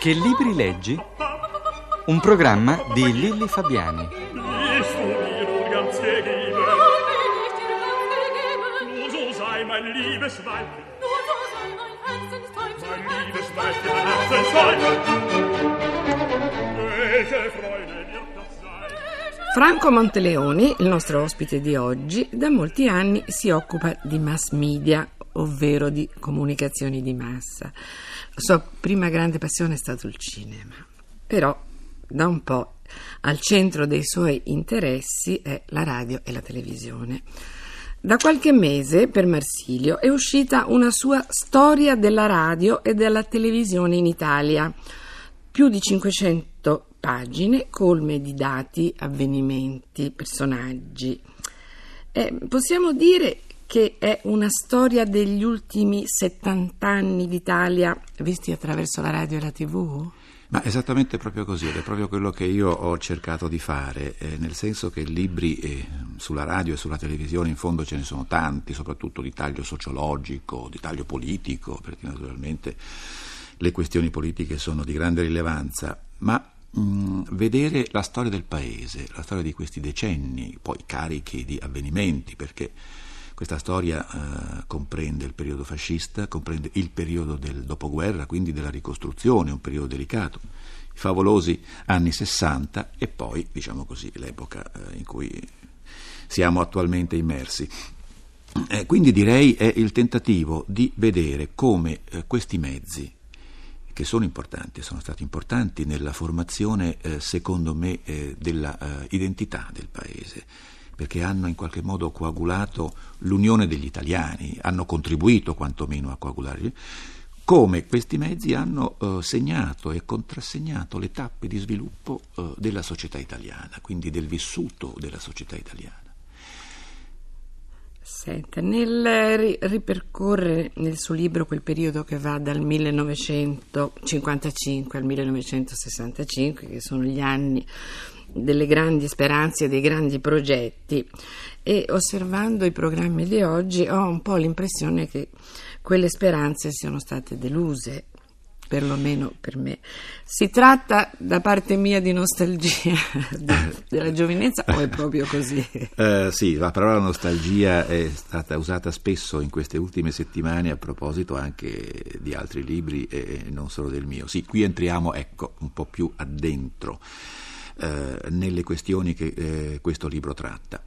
Che libri leggi? Un programma di Lilli Fabiani. Nur so sei mein liebes Weibchen, mein liebes Weibchen, Franco Monteleoni, il nostro ospite di oggi, da molti anni si occupa di mass media, ovvero di comunicazioni di massa. La sua prima grande passione è stato il cinema, però da un po' al centro dei suoi interessi è la radio e la televisione. Da qualche mese per Marsilio è uscita una sua storia della radio e della televisione in Italia, più di 500 pagine colme di dati, avvenimenti, personaggi. Eh, possiamo dire che è una storia degli ultimi 70 anni d'Italia visti attraverso la radio e la tv? Ma esattamente proprio così, ed è proprio quello che io ho cercato di fare, eh, nel senso che libri eh, sulla radio e sulla televisione in fondo ce ne sono tanti, soprattutto di taglio sociologico, di taglio politico, perché naturalmente le questioni politiche sono di grande rilevanza, ma mh, vedere la storia del paese, la storia di questi decenni, poi carichi di avvenimenti, perché questa storia eh, comprende il periodo fascista, comprende il periodo del dopoguerra, quindi della ricostruzione, un periodo delicato, i favolosi anni 60 e poi, diciamo così, l'epoca eh, in cui siamo attualmente immersi. Eh, quindi direi è il tentativo di vedere come eh, questi mezzi, che sono importanti, sono stati importanti nella formazione, eh, secondo me, eh, dell'identità del paese, perché hanno in qualche modo coagulato l'unione degli italiani, hanno contribuito quantomeno a coagulare, come questi mezzi hanno eh, segnato e contrassegnato le tappe di sviluppo eh, della società italiana, quindi del vissuto della società italiana. Senta, nel ri- ripercorrere nel suo libro quel periodo che va dal 1955 al 1965, che sono gli anni delle grandi speranze e dei grandi progetti, e osservando i programmi di oggi ho un po' l'impressione che quelle speranze siano state deluse perlomeno per me. Si tratta da parte mia di nostalgia de- della giovinezza o è proprio così? Eh, sì, la parola nostalgia è stata usata spesso in queste ultime settimane a proposito anche di altri libri e non solo del mio. Sì, qui entriamo, ecco, un po' più addentro eh, nelle questioni che eh, questo libro tratta.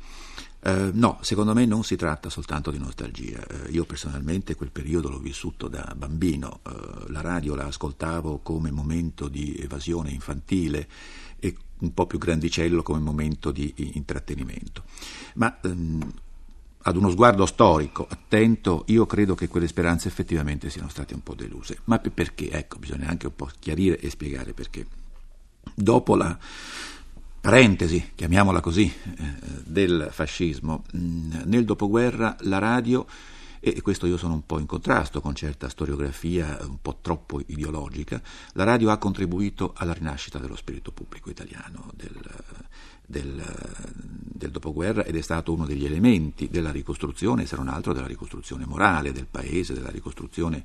Uh, no, secondo me non si tratta soltanto di nostalgia. Uh, io personalmente quel periodo l'ho vissuto da bambino, uh, la radio la ascoltavo come momento di evasione infantile e un po' più grandicello come momento di intrattenimento. Ma um, ad uno sguardo storico, attento, io credo che quelle speranze effettivamente siano state un po' deluse. Ma perché? Ecco, bisogna anche un po' chiarire e spiegare perché. Dopo la parentesi, chiamiamola così, eh, del fascismo. Mm, nel dopoguerra la radio, e questo io sono un po' in contrasto con certa storiografia un po' troppo ideologica, la radio ha contribuito alla rinascita dello spirito pubblico italiano del, del, del dopoguerra ed è stato uno degli elementi della ricostruzione, se non altro della ricostruzione morale del paese, della ricostruzione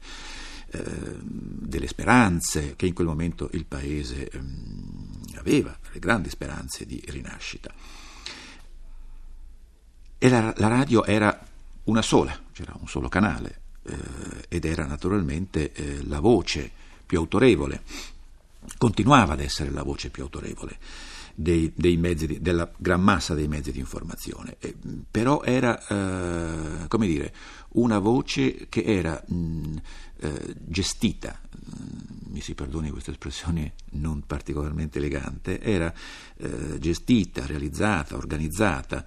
eh, delle speranze che in quel momento il paese eh, aveva, le grandi speranze di rinascita. E la, la radio era una sola, c'era un solo canale eh, ed era naturalmente eh, la voce più autorevole, continuava ad essere la voce più autorevole dei, dei di, della gran massa dei mezzi di informazione, eh, però era, eh, come dire, una voce che era mh, eh, gestita, mh, mi si perdoni questa espressione non particolarmente elegante, era eh, gestita, realizzata, organizzata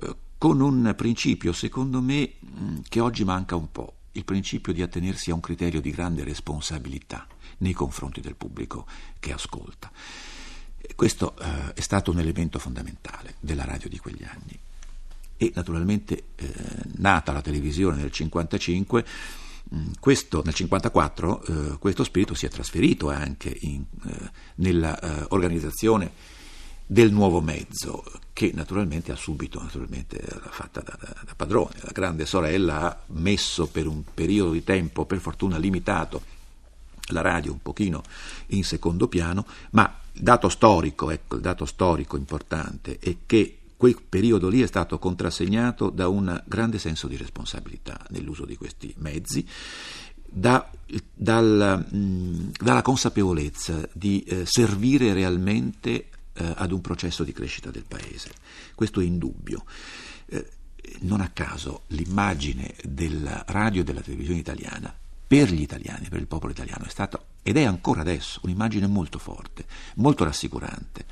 eh, con un principio, secondo me, mh, che oggi manca un po', il principio di attenersi a un criterio di grande responsabilità nei confronti del pubblico che ascolta. Questo eh, è stato un elemento fondamentale della radio di quegli anni. E naturalmente, eh, nata la televisione nel 1955, mm, questo, nel 1954 eh, questo spirito si è trasferito anche eh, nella eh, del nuovo mezzo, che naturalmente ha subito, naturalmente fatta da, da, da padrone. La grande sorella ha messo per un periodo di tempo, per fortuna limitato, la radio un pochino in secondo piano, ma dato storico, ecco, il dato storico importante è che quel periodo lì è stato contrassegnato da un grande senso di responsabilità nell'uso di questi mezzi, da, dal, dalla consapevolezza di eh, servire realmente eh, ad un processo di crescita del paese. Questo è indubbio. Eh, non a caso l'immagine della radio e della televisione italiana per gli italiani, per il popolo italiano, è stata ed è ancora adesso un'immagine molto forte, molto rassicurante.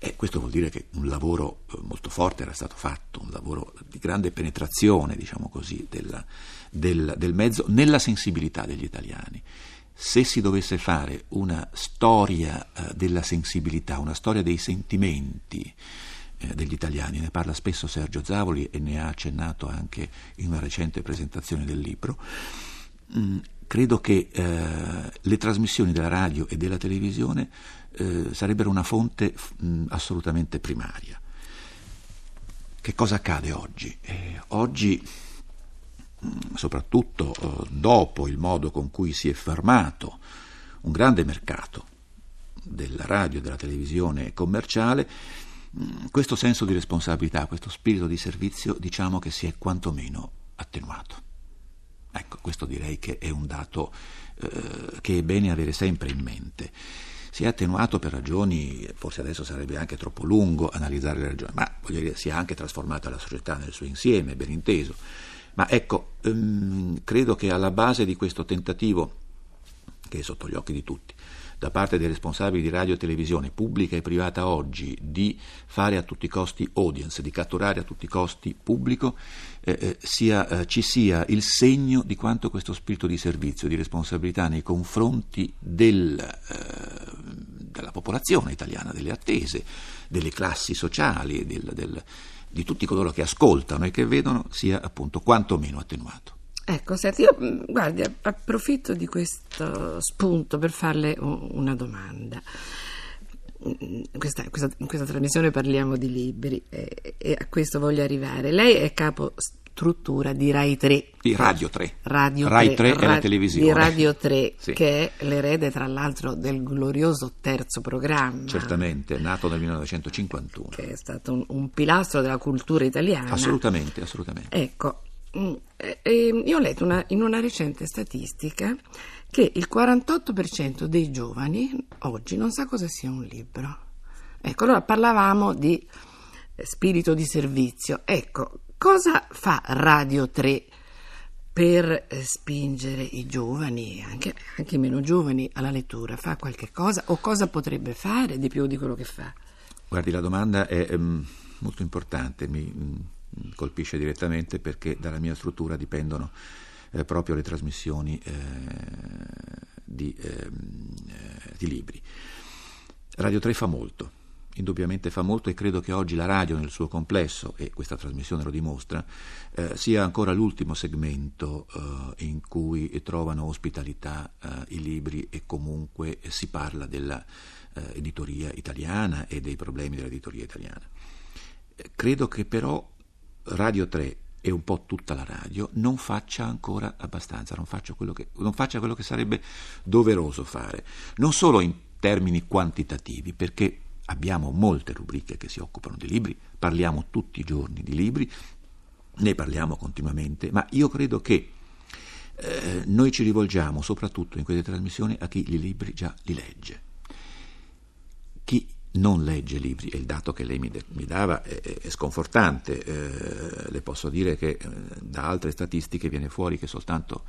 E questo vuol dire che un lavoro eh, molto forte era stato fatto, un lavoro di grande penetrazione, diciamo così, del, del, del mezzo nella sensibilità degli italiani se si dovesse fare una storia eh, della sensibilità, una storia dei sentimenti eh, degli italiani, ne parla spesso Sergio Zavoli e ne ha accennato anche in una recente presentazione del libro, credo che eh, le trasmissioni della radio e della televisione eh, sarebbero una fonte mh, mm, assolutamente primaria. Che cosa accade oggi? Eh, oggi soprattutto eh, dopo il modo con cui si è fermato un grande mercato della radio e della televisione commerciale, mm, questo senso di responsabilità, questo spirito di servizio, diciamo che si è quantomeno attenuato. Ecco, questo direi che è un dato eh, che è bene avere sempre in mente. Si è attenuato per ragioni, forse adesso sarebbe anche troppo lungo analizzare le ragioni, ma voglio dire, si è anche trasformata la società nel suo insieme, ben inteso ma ecco, ehm, credo che alla base di questo tentativo, che è sotto gli occhi di tutti, da parte dei responsabili di radio e televisione pubblica e privata oggi di fare a tutti i costi audience, di catturare a tutti i costi pubblico, eh, eh, sia, eh, ci sia il segno di quanto questo spirito di servizio, di responsabilità nei confronti del, eh, della popolazione italiana, delle attese, delle classi sociali, del, del di tutti coloro che ascoltano e che vedono sia appunto quantomeno attenuato. Ecco, senti, io mm, guardi, approfitto di questo spunto per farle una domanda. In questa, in questa, in questa trasmissione parliamo di libri e, e, a questo voglio arrivare. Lei è capo struttura di Rai 3. Di Radio 3. Radio Rai 3, 3 è la televisione. Di Radio 3, sì. che è l'erede tra l'altro del glorioso terzo programma. Certamente, nato nel 1951. Che è stato un, un pilastro della cultura italiana. Assolutamente, assolutamente. Ecco, mm, eh, io ho letto una, in una recente statistica che il 48% dei giovani oggi non sa cosa sia un libro. Ecco, allora parlavamo di spirito di servizio. Ecco, Cosa fa Radio 3 per eh, spingere i giovani, anche, anche i meno giovani, alla lettura? Fa qualche cosa o cosa potrebbe fare di più di quello che fa? Guardi, la domanda è um, molto importante, mi um, colpisce direttamente perché dalla mia struttura dipendono eh, proprio le trasmissioni eh, di, eh, di libri. Radio 3 fa molto indubbiamente fa molto e credo che oggi la radio nel suo complesso, e questa trasmissione lo dimostra, eh, sia ancora l'ultimo segmento eh, in cui trovano ospitalità eh, i libri e comunque si parla dell'editoria italiana e dei problemi dell'editoria italiana. Credo che però Radio 3 e un po' tutta la radio non faccia ancora abbastanza, non, quello che, faccia quello che sarebbe doveroso fare, non solo in termini quantitativi, perché abbiamo molte rubriche che si occupano di libri, parliamo tutti i giorni di libri, ne parliamo continuamente, ma io credo che eh, noi ci rivolgiamo soprattutto in queste trasmissioni a chi i libri già li legge. Non legge libri, e il dato che lei mi, de- mi dava è, è sconfortante, eh, le posso dire che eh, da altre statistiche viene fuori che soltanto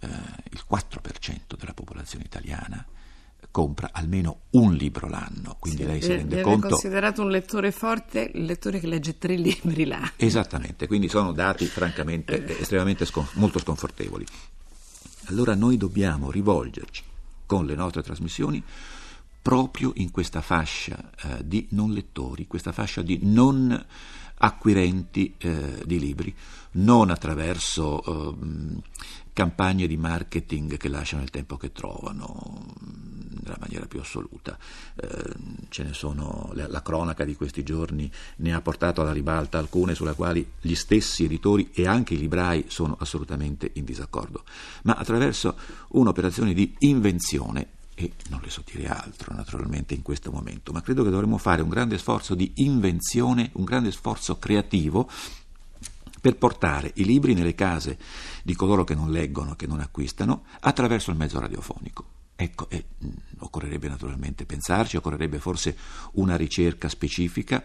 eh, il 4% della popolazione italiana compra almeno un libro l'anno, quindi sì, lei si rende conto... È considerato un lettore forte, il lettore che legge tre libri l'anno. Esattamente, quindi sono dati francamente eh. estremamente scon- molto sconfortevoli. Allora noi dobbiamo rivolgerci con le nostre trasmissioni proprio in questa fascia eh, di non lettori, questa fascia di non acquirenti eh, di libri, non attraverso eh, campagne di marketing che lasciano il tempo che trovano, nella maniera più assoluta. Eh, sono, la, la, cronaca di questi giorni ne ha portato alla ribalta alcune sulle quali gli stessi editori e anche i librai sono assolutamente in disaccordo, ma attraverso un'operazione di invenzione e non le so dire altro naturalmente in questo momento, ma credo che dovremmo fare un grande sforzo di invenzione, un grande sforzo creativo per portare i libri nelle case di coloro che non leggono, che non acquistano, attraverso il mezzo radiofonico. Ecco, eh, occorrerebbe naturalmente pensarci, occorrerebbe forse una ricerca specifica,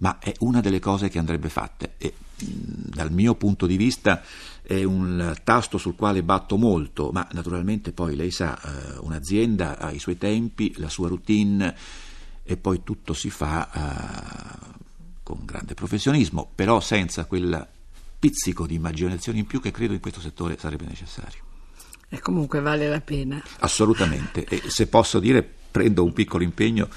ma è una delle cose che andrebbe fatte e dal mio punto di vista è un tasto sul quale batto molto, ma naturalmente poi lei sa, eh, un'azienda ha i suoi tempi, la sua routine e poi tutto si fa eh, con grande professionismo, però senza quel pizzico di immaginazione in più che credo in questo settore sarebbe necessario. E comunque vale la pena. Assolutamente. E se posso dire, prendo un piccolo impegno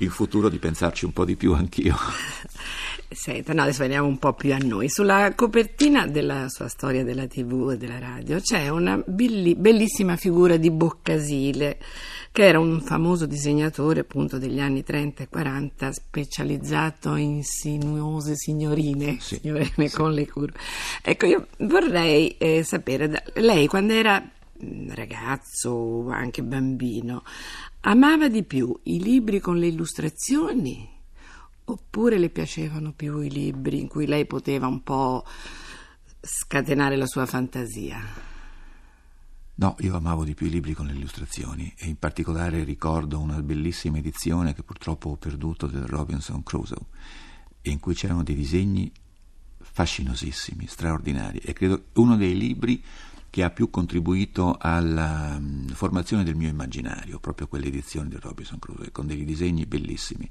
in futuro di pensarci un po' di più anch'io. Senta, no, adesso veniamo un po' più a noi. Sulla copertina della sua storia della TV e della radio c'è una belli, bellissima figura di Boccasile, che era un famoso disegnatore appunto degli anni 30 e 40, specializzato in sinuose signorine, sì, signorine sì. con le curve. Ecco, io vorrei eh, sapere, lei quando era ragazzo o anche bambino, amava di più i libri con le illustrazioni oppure le piacevano più i libri in cui lei poteva un po' scatenare la sua fantasia? No, io amavo di più i libri con le illustrazioni e in particolare ricordo una bellissima edizione che purtroppo ho perduto del Robinson Crusoe in cui c'erano dei disegni fascinosissimi, straordinari e credo uno dei libri che ha più contribuito alla um, formazione del mio immaginario, proprio quelle edizioni di Robinson Crusoe, con dei disegni bellissimi.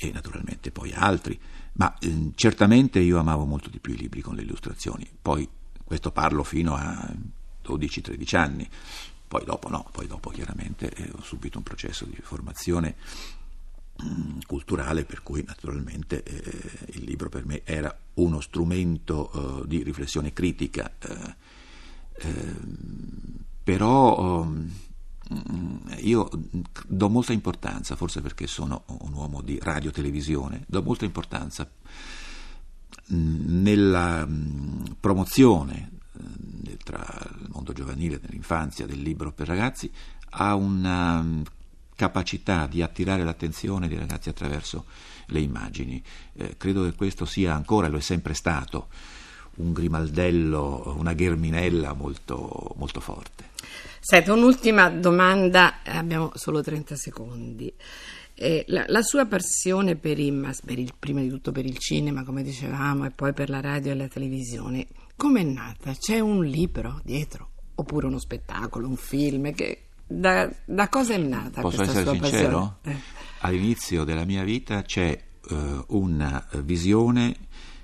E naturalmente poi altri, ma eh, certamente io amavo molto di più i libri con le illustrazioni, poi questo parlo fino a 12-13 anni, poi dopo no, poi dopo chiaramente eh, ho subito un processo di formazione mm, culturale per cui naturalmente eh, il libro per me era uno strumento eh, di riflessione critica eh, però um, io do molta importanza, forse perché sono un uomo di radio televisione, do molta importanza mm, nella mm, promozione tra il mondo giovanile, dell'infanzia, del libro per ragazzi, a una mm, capacità di attirare l'attenzione dei ragazzi attraverso le immagini. Eh, credo che questo sia ancora, lo è sempre stato, un grimaldello, una gherminella molto, molto forte. Senta, un'ultima domanda, abbiamo solo 30 secondi. Eh, la, la, sua passione per, il, per il, prima di tutto per il cinema, come dicevamo, e poi per la radio e la televisione, come è nata? C'è un libro dietro? Oppure uno spettacolo, un film? Che, da, da, cosa è nata Posso questa essere sua sincero? passione? Eh. All'inizio della mia vita c'è uh, una visione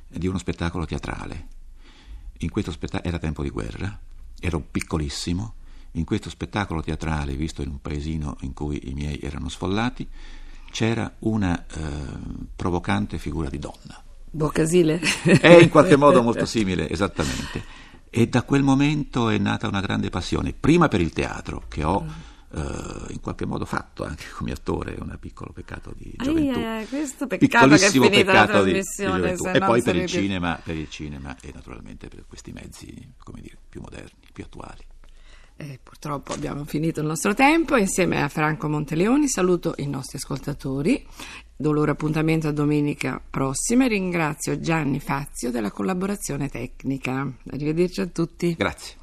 di uno spettacolo teatrale in questo spettacolo era tempo di guerra, ero piccolissimo, in questo spettacolo teatrale, visto in un paesino in cui i miei erano sfollati, c'era una eh, provocante figura di donna. Boccasile? È in qualche modo molto simile, esattamente. E da quel momento è nata una grande passione, prima per il teatro, che ho... Uh, in qualche modo fatto anche come attore, è un piccolo peccato di gioventù. Aia, questo peccato Piccolissimo che è peccato di, di gioventù. E poi per il, cinema, per il cinema e naturalmente per questi mezzi, come dire, più moderni, più attuali. Eh, purtroppo abbiamo finito il nostro tempo. Insieme a Franco Monteleoni saluto i nostri ascoltatori. Do loro appuntamento a domenica prossima e ringrazio Gianni Fazio della collaborazione tecnica. Arrivederci a tutti. Grazie.